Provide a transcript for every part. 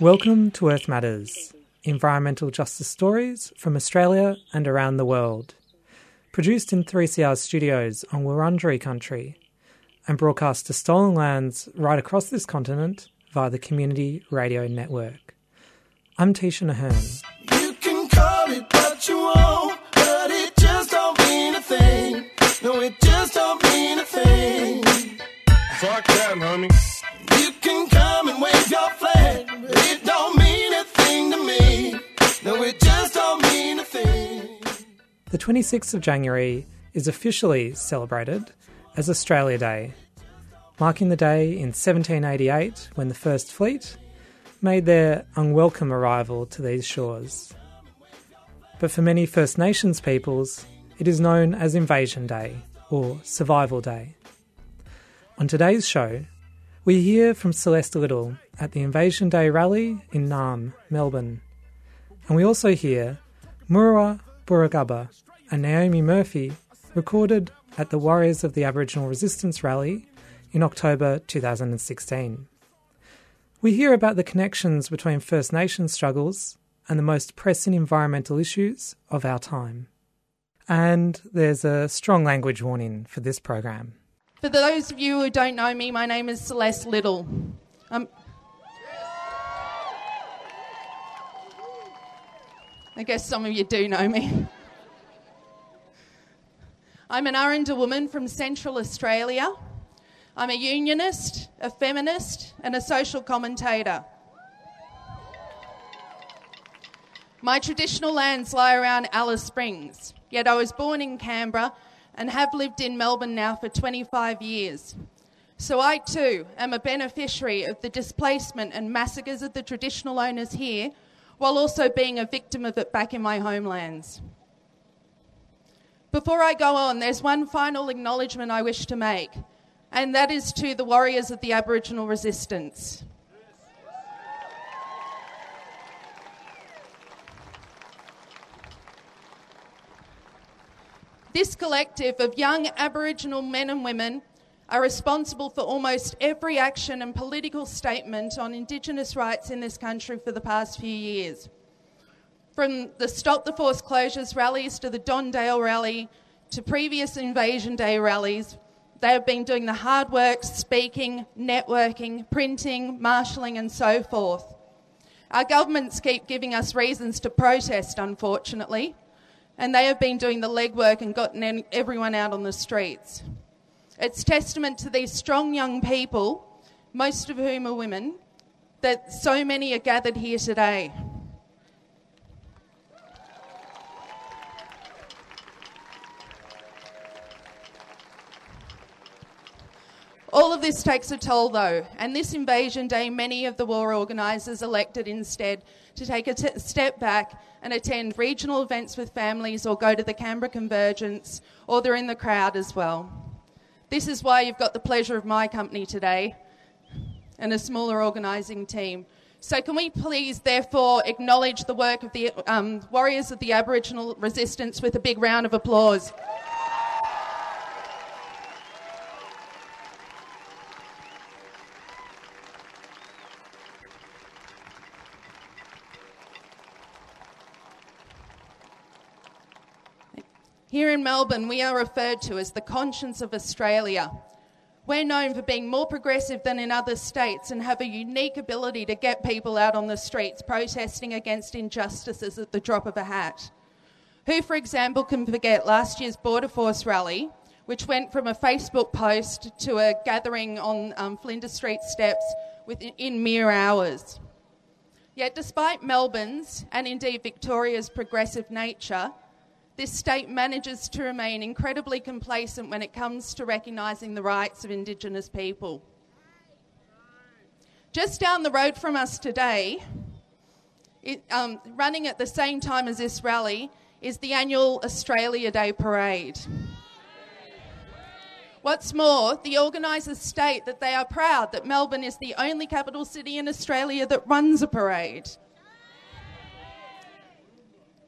Welcome to Earth Matters, environmental justice stories from Australia and around the world. Produced in 3CR studios on Wurundjeri country and broadcast to stolen lands right across this continent via the Community Radio Network. I'm Tisha Ahern. No, it just don't mean a thing. Fuck that, homie. You can come and wave your flag, but it don't mean a thing to me. No, it just don't mean a thing. The 26th of January is officially celebrated as Australia Day, marking the day in 1788 when the First Fleet made their unwelcome arrival to these shores. But for many First Nations peoples, it is known as Invasion Day or Survival Day. On today's show, we hear from Celeste Little at the Invasion Day rally in Naarm, Melbourne. And we also hear Murua Burragubba and Naomi Murphy recorded at the Warriors of the Aboriginal Resistance rally in October 2016. We hear about the connections between First Nations struggles and the most pressing environmental issues of our time. And there's a strong language warning for this program. For those of you who don't know me, my name is Celeste Little. Um, I guess some of you do know me. I'm an Aranda woman from Central Australia. I'm a unionist, a feminist, and a social commentator. My traditional lands lie around Alice Springs, yet I was born in Canberra and have lived in Melbourne now for 25 years. So I too am a beneficiary of the displacement and massacres of the traditional owners here, while also being a victim of it back in my homelands. Before I go on, there's one final acknowledgement I wish to make, and that is to the warriors of the Aboriginal resistance. This collective of young Aboriginal men and women are responsible for almost every action and political statement on Indigenous rights in this country for the past few years. From the Stop the Forced Closures rallies to the Don Dale rally to previous Invasion Day rallies, they have been doing the hard work, speaking, networking, printing, marshalling, and so forth. Our governments keep giving us reasons to protest, unfortunately, and they have been doing the legwork and gotten everyone out on the streets. It's testament to these strong young people, most of whom are women, that so many are gathered here today. All of this takes a toll, though, and this invasion day, many of the war organisers elected instead to take a t- step back and attend regional events with families or go to the Canberra Convergence, or they're in the crowd as well. This is why you've got the pleasure of my company today and a smaller organising team. So, can we please, therefore, acknowledge the work of the um, warriors of the Aboriginal resistance with a big round of applause? Here in Melbourne, we are referred to as the conscience of Australia. We're known for being more progressive than in other states and have a unique ability to get people out on the streets protesting against injustices at the drop of a hat. Who, for example, can forget last year's Border Force rally, which went from a Facebook post to a gathering on um, Flinders Street steps within mere hours? Yet, despite Melbourne's and indeed Victoria's progressive nature, this state manages to remain incredibly complacent when it comes to recognising the rights of Indigenous people. Just down the road from us today, it, um, running at the same time as this rally, is the annual Australia Day parade. What's more, the organisers state that they are proud that Melbourne is the only capital city in Australia that runs a parade.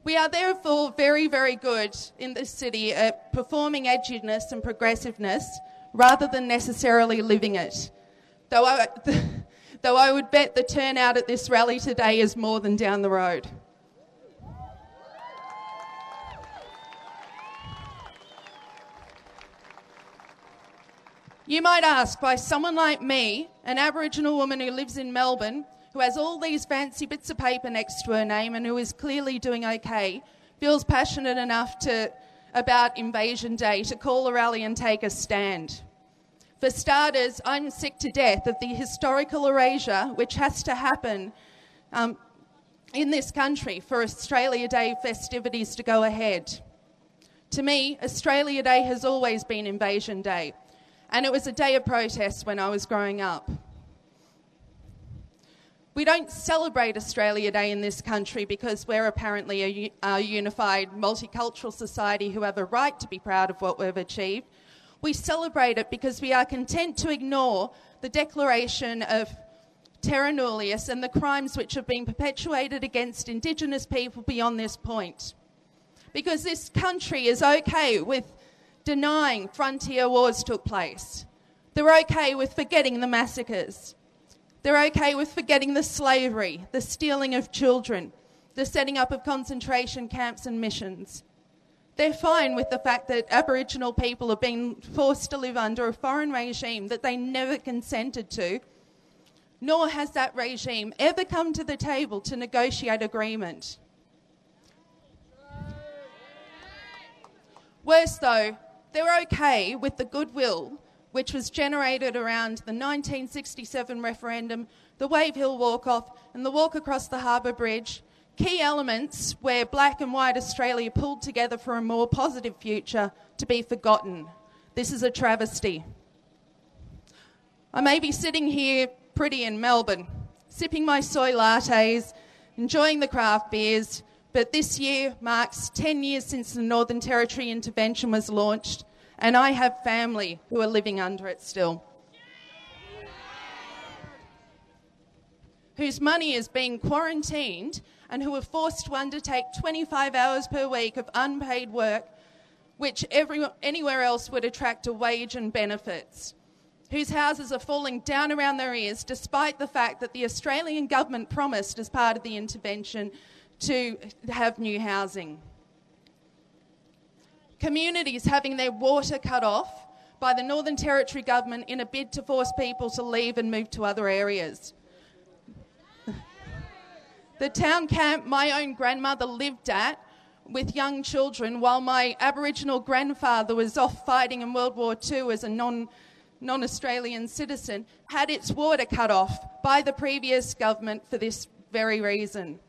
We are therefore very, very good in this city at performing edginess and progressiveness rather than necessarily living it. Though I, though I would bet the turnout at this rally today is more than down the road. You might ask why someone like me, an Aboriginal woman who lives in Melbourne, who has all these fancy bits of paper next to her name and who is clearly doing okay, feels passionate enough to, about Invasion Day to call a rally and take a stand. For starters, I'm sick to death of the historical erasure which has to happen um, in this country for Australia Day festivities to go ahead. To me, Australia Day has always been Invasion Day, and it was a day of protest when I was growing up. We don't celebrate Australia Day in this country because we're apparently a, a, unified multicultural society who have a right to be proud of what we've achieved. We celebrate it because we are content to ignore the declaration of terra nullius and the crimes which have been perpetuated against Indigenous people beyond this point. Because this country is okay with denying frontier wars took place. They're okay with forgetting the massacres. They're okay with forgetting the slavery, the stealing of children, the setting up of concentration camps and missions. They're fine with the fact that Aboriginal people have been forced to live under a foreign regime that they never consented to, nor has that regime ever come to the table to negotiate agreement. Worse though, they're okay with the goodwill which was generated around the 1967 referendum, the Wave Hill Walk Off, and the walk across the Harbour Bridge. Key elements where black and white Australia pulled together for a more positive future to be forgotten. This is a travesty. I may be sitting here pretty in Melbourne, sipping my soy lattes, enjoying the craft beers, but this year marks 10 years since the Northern Territory intervention was launched and I have family who are living under it still. Whose money is being quarantined and who are forced to undertake 25 hours per week of unpaid work, which every, anywhere else would attract a wage and benefits. Whose houses are falling down around their ears despite the fact that the Australian government promised, as part of the intervention, to have new housing communities having their water cut off by the Northern Territory government in a bid to force people to leave and move to other areas. The town camp my own grandmother lived at with young children while my Aboriginal grandfather was off fighting in World War II as a non non Australian citizen had its water cut off by the previous government for this very reason.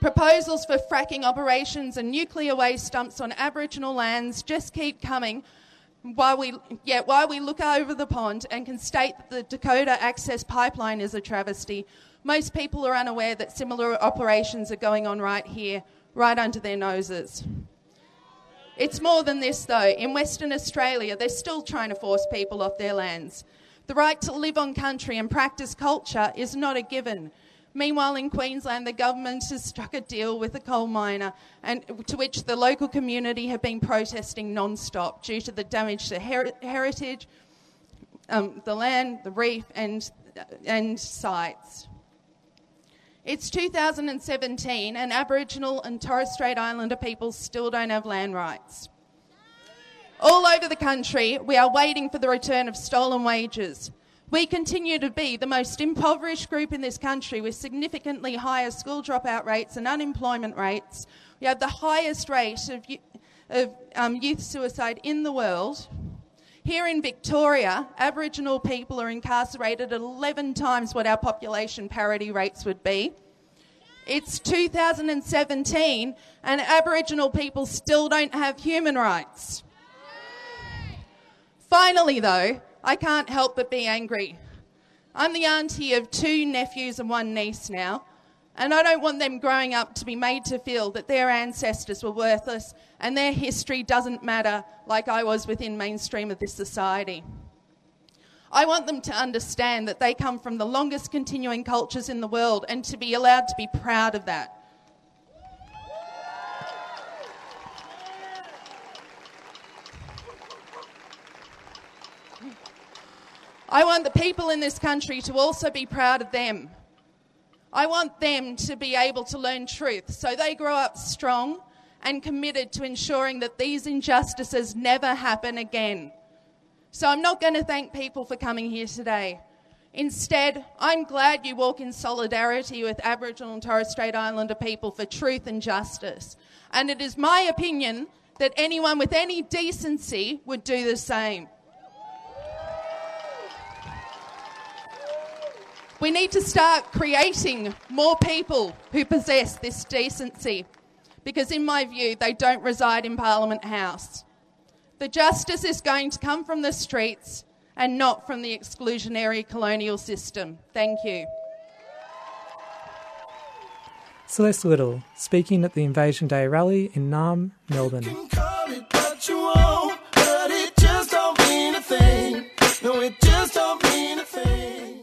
Proposals for fracking operations and nuclear waste dumps on Aboriginal lands just keep coming while we, yeah, while we look over the pond and can state that the Dakota Access Pipeline is a travesty. Most people are unaware that similar operations are going on right here, right under their noses. It's more than this, though. In Western Australia, they're still trying to force people off their lands. The right to live on country and practice culture is not a given. Meanwhile, in Queensland, the government has struck a deal with a coal miner, and to which the local community have been protesting non-stop due to the damage to her- heritage, um, the land, the reef, and and sites. It's 2017, and Aboriginal and Torres Strait Islander people still don't have land rights. All over the country, we are waiting for the return of stolen wages. We continue to be the most impoverished group in this country with significantly higher school dropout rates and unemployment rates. We have the highest rate of, of um, youth suicide in the world. Here in Victoria, Aboriginal people are incarcerated 11 times what our population parity rates would be. It's 2017 and Aboriginal people still don't have human rights. Finally, though, I can't help but be angry. I'm the auntie of two nephews and one niece now, and I don't want them growing up to be made to feel that their ancestors were worthless and their history doesn't matter like I was within mainstream of this society. I want them to understand that they come from the longest continuing cultures in the world and to be allowed to be proud of that. I want the people in this country to also be proud of them. I want them to be able to learn truth so they grow up strong and committed to ensuring that these injustices never happen again. So I'm not going to thank people for coming here today. Instead, I'm glad you walk in solidarity with Aboriginal and Torres Strait Islander people for truth and justice. And it is my opinion that anyone with any decency would do the same. We need to start creating more people who possess this decency because, in my view, they don't reside in Parliament House. The justice is going to come from the streets and not from the exclusionary colonial system. Thank you. Celeste Little, speaking at the Invasion Day rally in Naarm, Melbourne.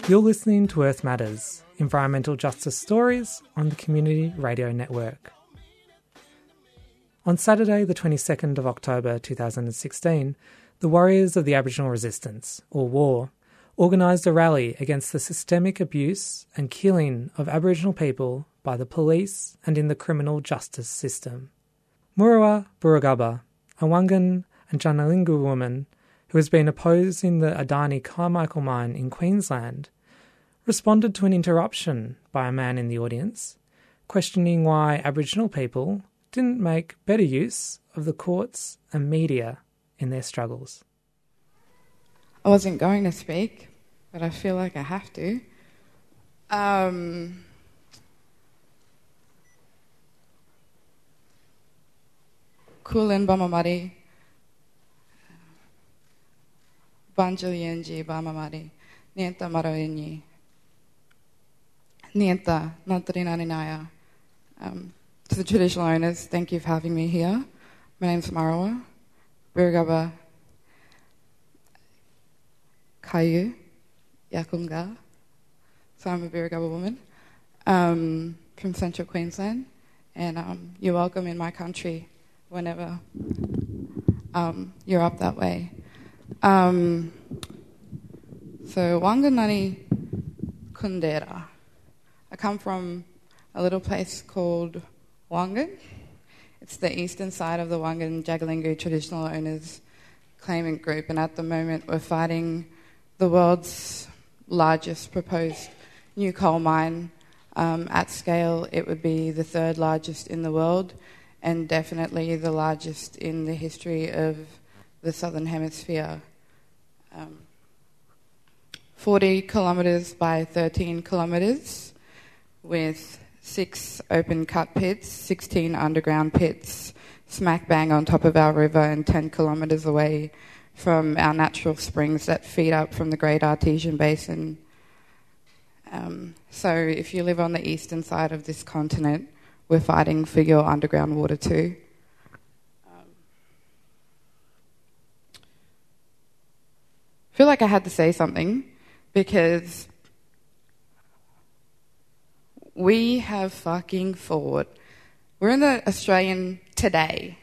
You're listening to Earth Matters, environmental justice stories on the Community Radio Network. On Saturday, the 22nd of October 2016, the Warriors of the Aboriginal Resistance, or WAR, organised a rally against the systemic abuse and killing of Aboriginal people by the police and in the criminal justice system. Murua Burragubba, a Wangan and Jagalingou woman who has been opposing the Adani Carmichael mine in Queensland, responded to an interruption by a man in the audience, questioning why Aboriginal people didn't make better use of the courts and media in their struggles. I wasn't going to speak, but I feel like I have to. Um, Kulin Bamamari, Banjalienji Bamamari, Nienta Maroini, Nienta Natrinanaya. Um, to the traditional owners, thank you for having me here. My name's Marawa, Birgaba Kayu, Yakunga. So I'm a Birgaba woman um, from central Queensland, and um, you're welcome in my country whenever um, you're up that way. Um, so Wanganani Kundera. I come from a little place called Wangan. It's the eastern side of the Wangan Jagalingou traditional owners claimant group, and at the moment we're fighting the world's largest proposed new coal mine. Um, at scale, it would be the third largest in the world, and definitely the largest in the history of the southern hemisphere. Um, 40 kilometres by 13 kilometres, with six open cut pits, 16 underground pits, smack bang on top of our river, and 10 kilometres away from our natural springs that feed up from the Great Artesian Basin. Um, so, if you live on the eastern side of this continent, we're fighting for your underground water too. Um, I feel like I had to say something because we have fucking fought. We're in the Australian today.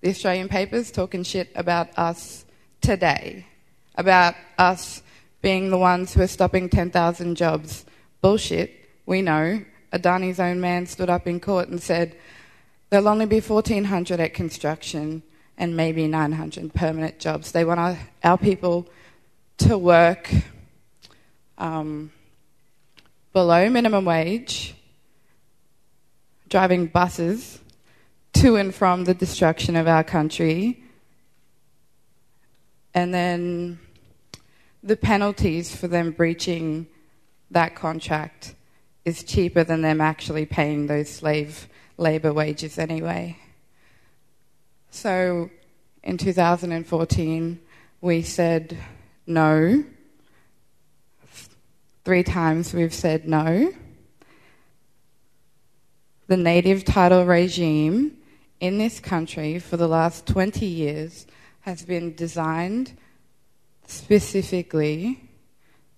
The Australian papers talking shit about us today. About us being the ones who are stopping 10,000 jobs. Bullshit. We know. Adani's own man stood up in court and said there'll only be 1,400 at construction and maybe 900 permanent jobs. They want our, our people to work um, below minimum wage, driving buses to and from the destruction of our country, and then the penalties for them breaching that contract is cheaper than them actually paying those slave labour wages anyway. So in 2014, we said no. Three times we've said no. The native title regime in this country for the last 20 years has been designed specifically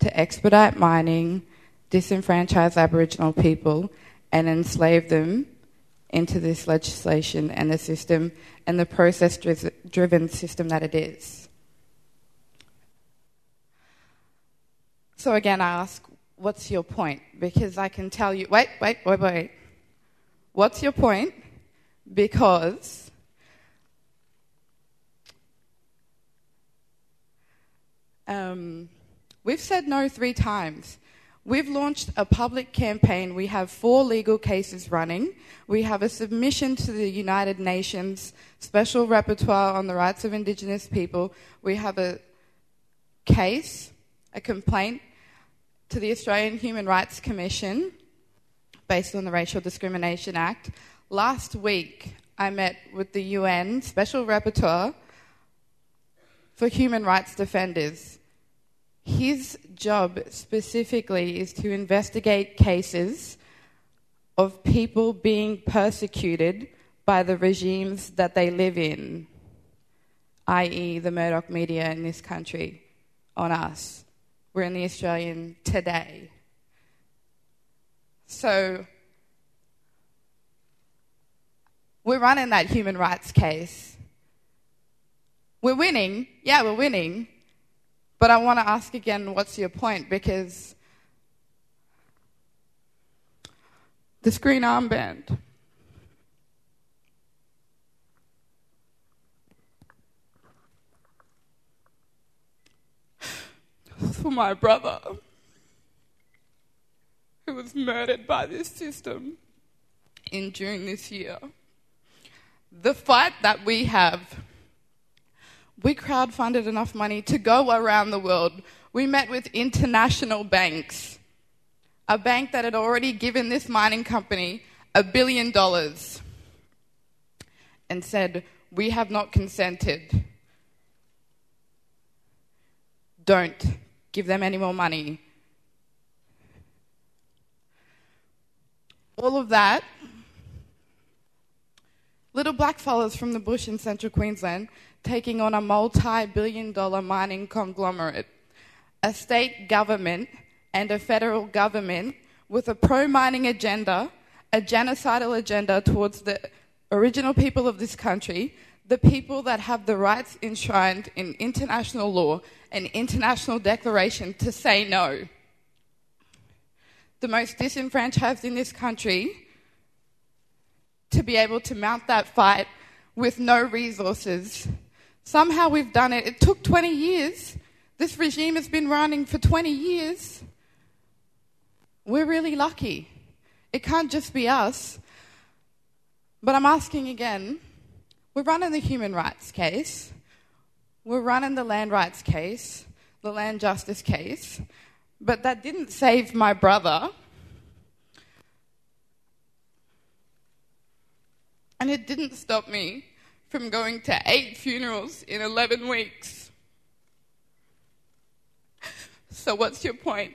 to expedite mining, disenfranchise Aboriginal people, and enslave them into this legislation and the system and the process driven system that it is. So again, I ask, what's your point? Because I can tell you, wait, wait, wait, wait. What's your point? Because um, we've said no three times. We've launched a public campaign. We have four legal cases running. We have a submission to the United Nations Special Rapporteur on the Rights of Indigenous People. We have a case, a complaint to the Australian Human Rights Commission based on the Racial Discrimination Act. Last week, I met with the UN Special Rapporteur for Human Rights Defenders. His job specifically is to investigate cases of people being persecuted by the regimes that they live in, i.e., the Murdoch media in this country, on us. We're in the Australian today. So, we're running that human rights case. We're winning. Yeah, we're winning. But I want to ask again, what's your point? Because this green armband. For my brother, who was murdered by this system in June this year. The fight that we have we crowdfunded enough money to go around the world. We met with international banks, a bank that had already given this mining company a billion dollars, and said, We have not consented. Don't give them any more money. All of that little black fellas from the bush in central Queensland taking on a multi billion dollar mining conglomerate, a state government, and a federal government with a pro mining agenda, a genocidal agenda towards the original people of this country, the people that have the rights enshrined in international law and international declaration to say no. The most disenfranchised in this country to be able to mount that fight with no resources Somehow we've done it. It took 20 years. This regime has been running for 20 years. We're really lucky. It can't just be us. But I'm asking again we're running the human rights case, we're running the land rights case, the land justice case, but that didn't save my brother. And it didn't stop me from going to eight funerals in 11 weeks. So, what's your point?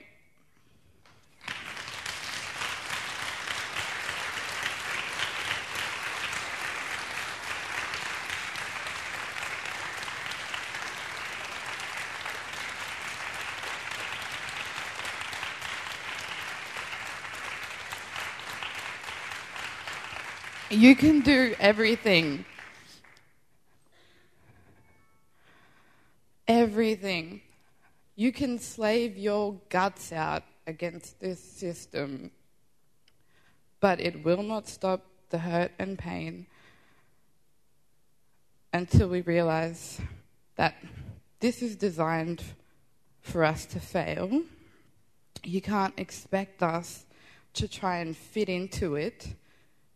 You can do everything everything. You can slave your guts out against this system, but it will not stop the hurt and pain until we realize that this is designed for us to fail. You can't expect us to try and fit into it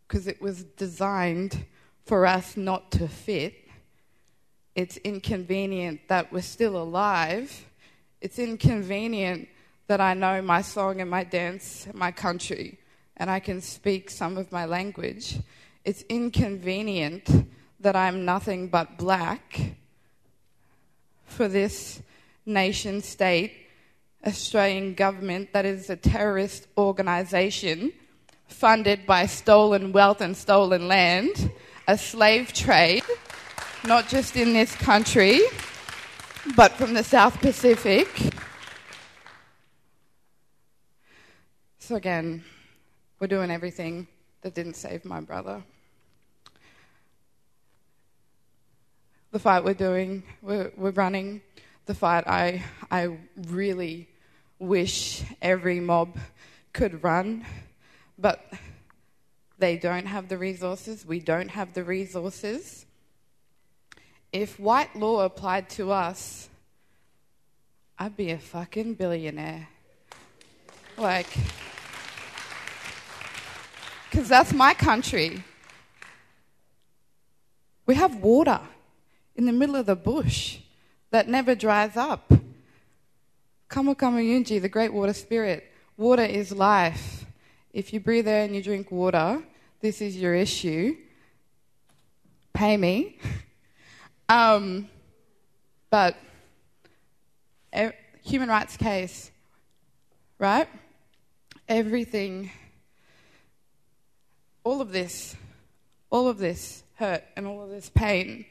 because it was designed for us not to fit it's inconvenient that we're still alive. It's inconvenient that I know my song and my dance, my country, and I can speak some of my language. It's inconvenient that I'm nothing but black for this nation state, Australian government that is a terrorist organisation funded by stolen wealth and stolen land, a slave trade not just in this country, but from the South Pacific. So, again, we're doing everything that didn't save my brother. The fight we're doing, we're, we're running, the fight I, I really wish every mob could run, but they don't have the resources. We don't have the resources. If white law applied to us, I'd be a fucking billionaire. Like, because that's my country. We have water in the middle of the bush that never dries up. Kamukamayunji, the great water spirit. Water is life. If you breathe air and you drink water, this is your issue. Pay me. Um, but human rights case, right? Everything, all of this, all of this hurt and all of this pain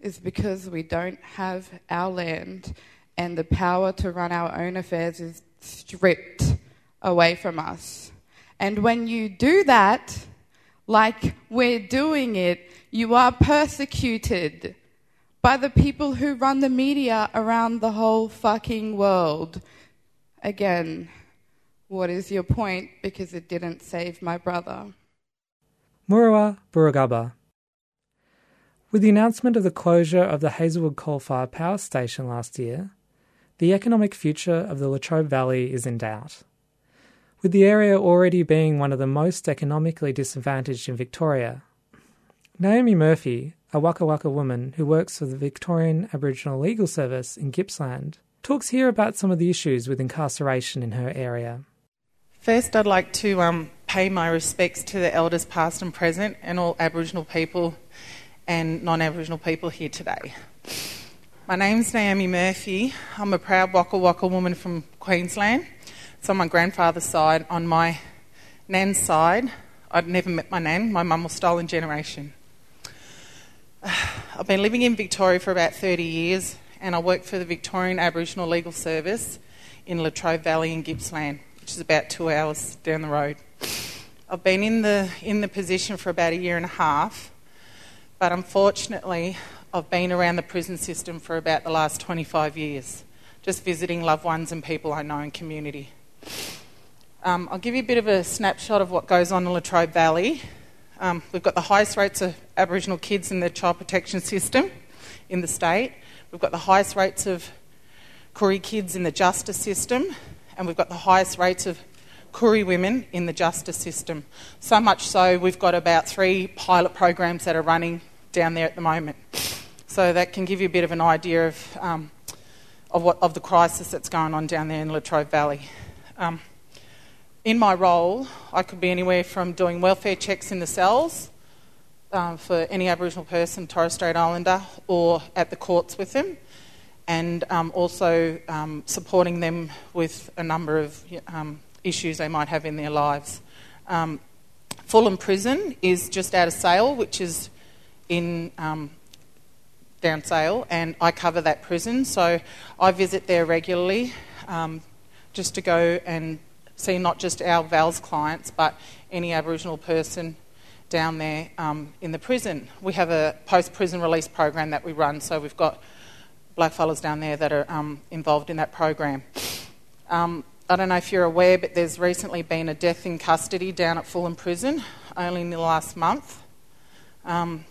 is because we don't have our land and the power to run our own affairs is stripped away from us. And when you do that, like we're doing it, you are persecuted by the people who run the media around the whole fucking world. Again, what is your point? Because it didn't save my brother. Murua Burragubba. With the announcement of the closure of the Hazelwood coal-fired power station last year, the economic future of the Latrobe Valley is in doubt. With the area already being one of the most economically disadvantaged in Victoria, Naomi Murphy, a Waka Waka woman who works for the Victorian Aboriginal Legal Service in Gippsland, talks here about some of the issues with incarceration in her area. First, I'd like to um, pay my respects to the elders past and present and all Aboriginal people and non Aboriginal people here today. My name's Naomi Murphy. I'm a proud Waka Waka woman from Queensland. It's on my grandfather's side. On my nan's side, I'd never met my nan. My mum was stolen generation. I've been living in Victoria for about 30 years and I work for the Victorian Aboriginal Legal Service in Latrobe Valley in Gippsland, which is about two hours down the road. I've been in the, in the position for about a year and a half, but unfortunately, I've been around the prison system for about the last 25 years, just visiting loved ones and people I know in community. Um, I'll give you a bit of a snapshot of what goes on in Latrobe Valley. Um, we've got the highest rates of Aboriginal kids in the child protection system in the state. We've got the highest rates of Koori kids in the justice system, and we've got the highest rates of Koori women in the justice system. So much so, we've got about three pilot programs that are running down there at the moment. So that can give you a bit of an idea of, um, of, what, of the crisis that's going on down there in Latrobe Valley. Um, in my role, I could be anywhere from doing welfare checks in the cells um, for any Aboriginal person, Torres Strait Islander, or at the courts with them, and um, also um, supporting them with a number of um, issues they might have in their lives. Um, Fulham Prison is just out of Sale, which is in um, down Sale, and I cover that prison, so I visit there regularly just to go and see not just our VALS clients, but any Aboriginal person down there um, in the prison. We have a post prison release program that we run, so we've got blackfellas down there that are um, involved in that program. Um, I don't know if you're aware, but there's recently been a death in custody down at Fulham Prison, only in the last month. Um,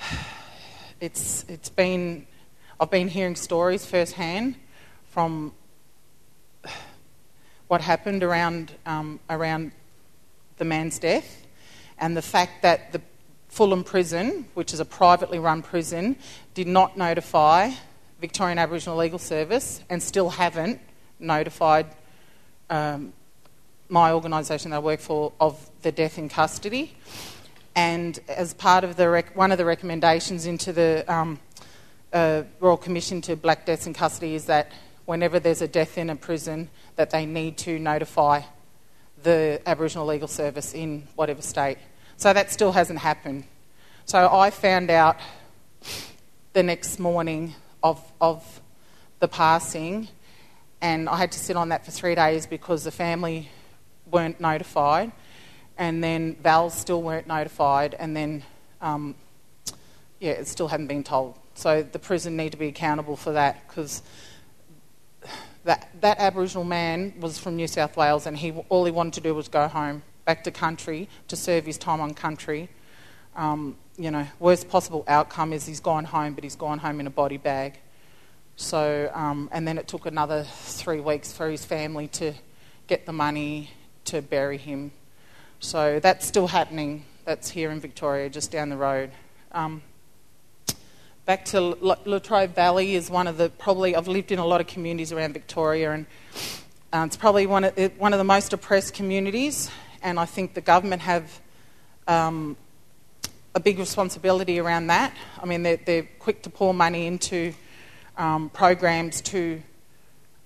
it's it's been I've been hearing stories firsthand from what happened around, um, around the man's death and the fact that the Fulham Prison, which is a privately run prison, did not notify Victorian Aboriginal Legal Service and still haven't notified um, my organisation that I work for of the death in custody. And as part of the rec- one of the recommendations into the um, uh, Royal Commission to Black Deaths in Custody is that whenever there's a death in a prison, that they need to notify the Aboriginal Legal Service in whatever state. So that still hasn't happened. So I found out the next morning of, of the passing, and I had to sit on that for three days because the family weren't notified, and then VALS still weren't notified, and then, um, yeah, it still hadn't been told. So the prison need to be accountable for that because that, that Aboriginal man was from New South Wales and he, all he wanted to do was go home, back to country, to serve his time on country. Um, you know, worst possible outcome is he's gone home, but he's gone home in a body bag. So, um, and then it took another three weeks for his family to get the money to bury him. So that's still happening. That's here in Victoria, just down the road. Um, back to Latrobe Valley is one of the probably I've lived in a lot of communities around Victoria, and uh, it's probably one of one of the most oppressed communities. And I think the government have um, a big responsibility around that. I mean, they're, they're quick to pour money into um, programs to,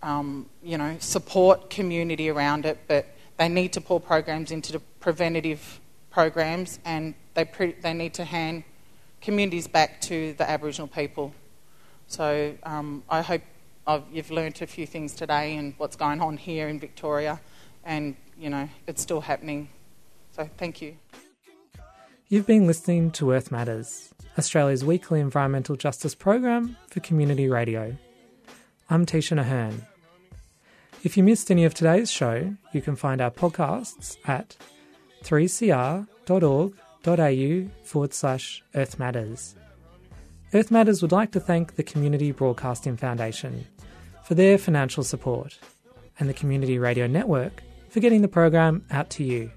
um, you know, support community around it, but they need to pour programs into the preventative programs, and they pre- they need to hand communities back to the Aboriginal people. So um, I hope I've, you've learnt a few things today and what's going on here in Victoria, and you know it's still happening. So thank you. You've been listening to Earth Matters, Australia's weekly environmental justice program for community radio. I'm Tisha Ahern. If you missed any of today's show, you can find our podcasts at 3cr.org.au forward slash Earth Matters. Earth Matters would like to thank the Community Broadcasting Foundation for their financial support and the Community Radio Network for getting the program out to you.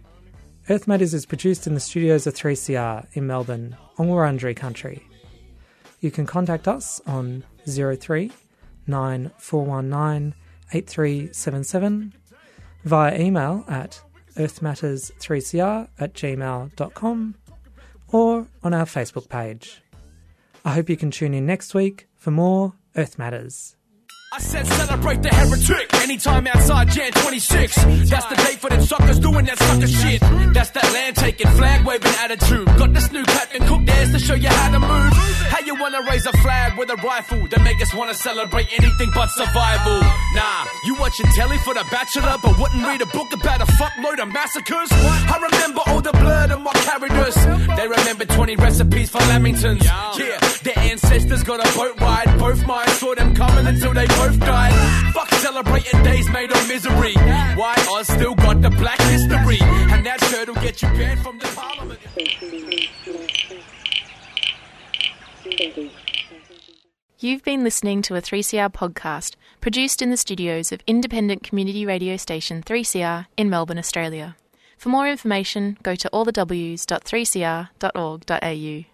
Earth Matters is produced in the studios of 3CR in Melbourne, Wurundjeri country. You can contact us on 03 9419 8377 via email at earthmatters3cr at gmail.com or on our Facebook page. I hope you can tune in next week for more Earth Matters. I said celebrate the heretic anytime outside Jan 26. That's the date for them suckers doing that sucker shit. That's that land taking, flag waving attitude. Got this new Captain Cook dance to show you how to move. How you wanna raise a flag with a rifle that make us wanna celebrate anything but survival? Nah, you watching telly for the bachelor, but wouldn't read a book about a fuckload of massacres. I remember all the blood and what carried us. They remember 20 recipes for Lamingtons. Yeah, their ancestors got a boat ride. Both mine saw them coming until they both died. Fuck celebrating days made of misery. Why Oz still got the black history? And that shirt'll get you banned from the parliament. You've been listening to a 3CR podcast produced in the studios of independent community radio station 3CR in Melbourne, Australia. For more information, go to allthews.3cr.org.au.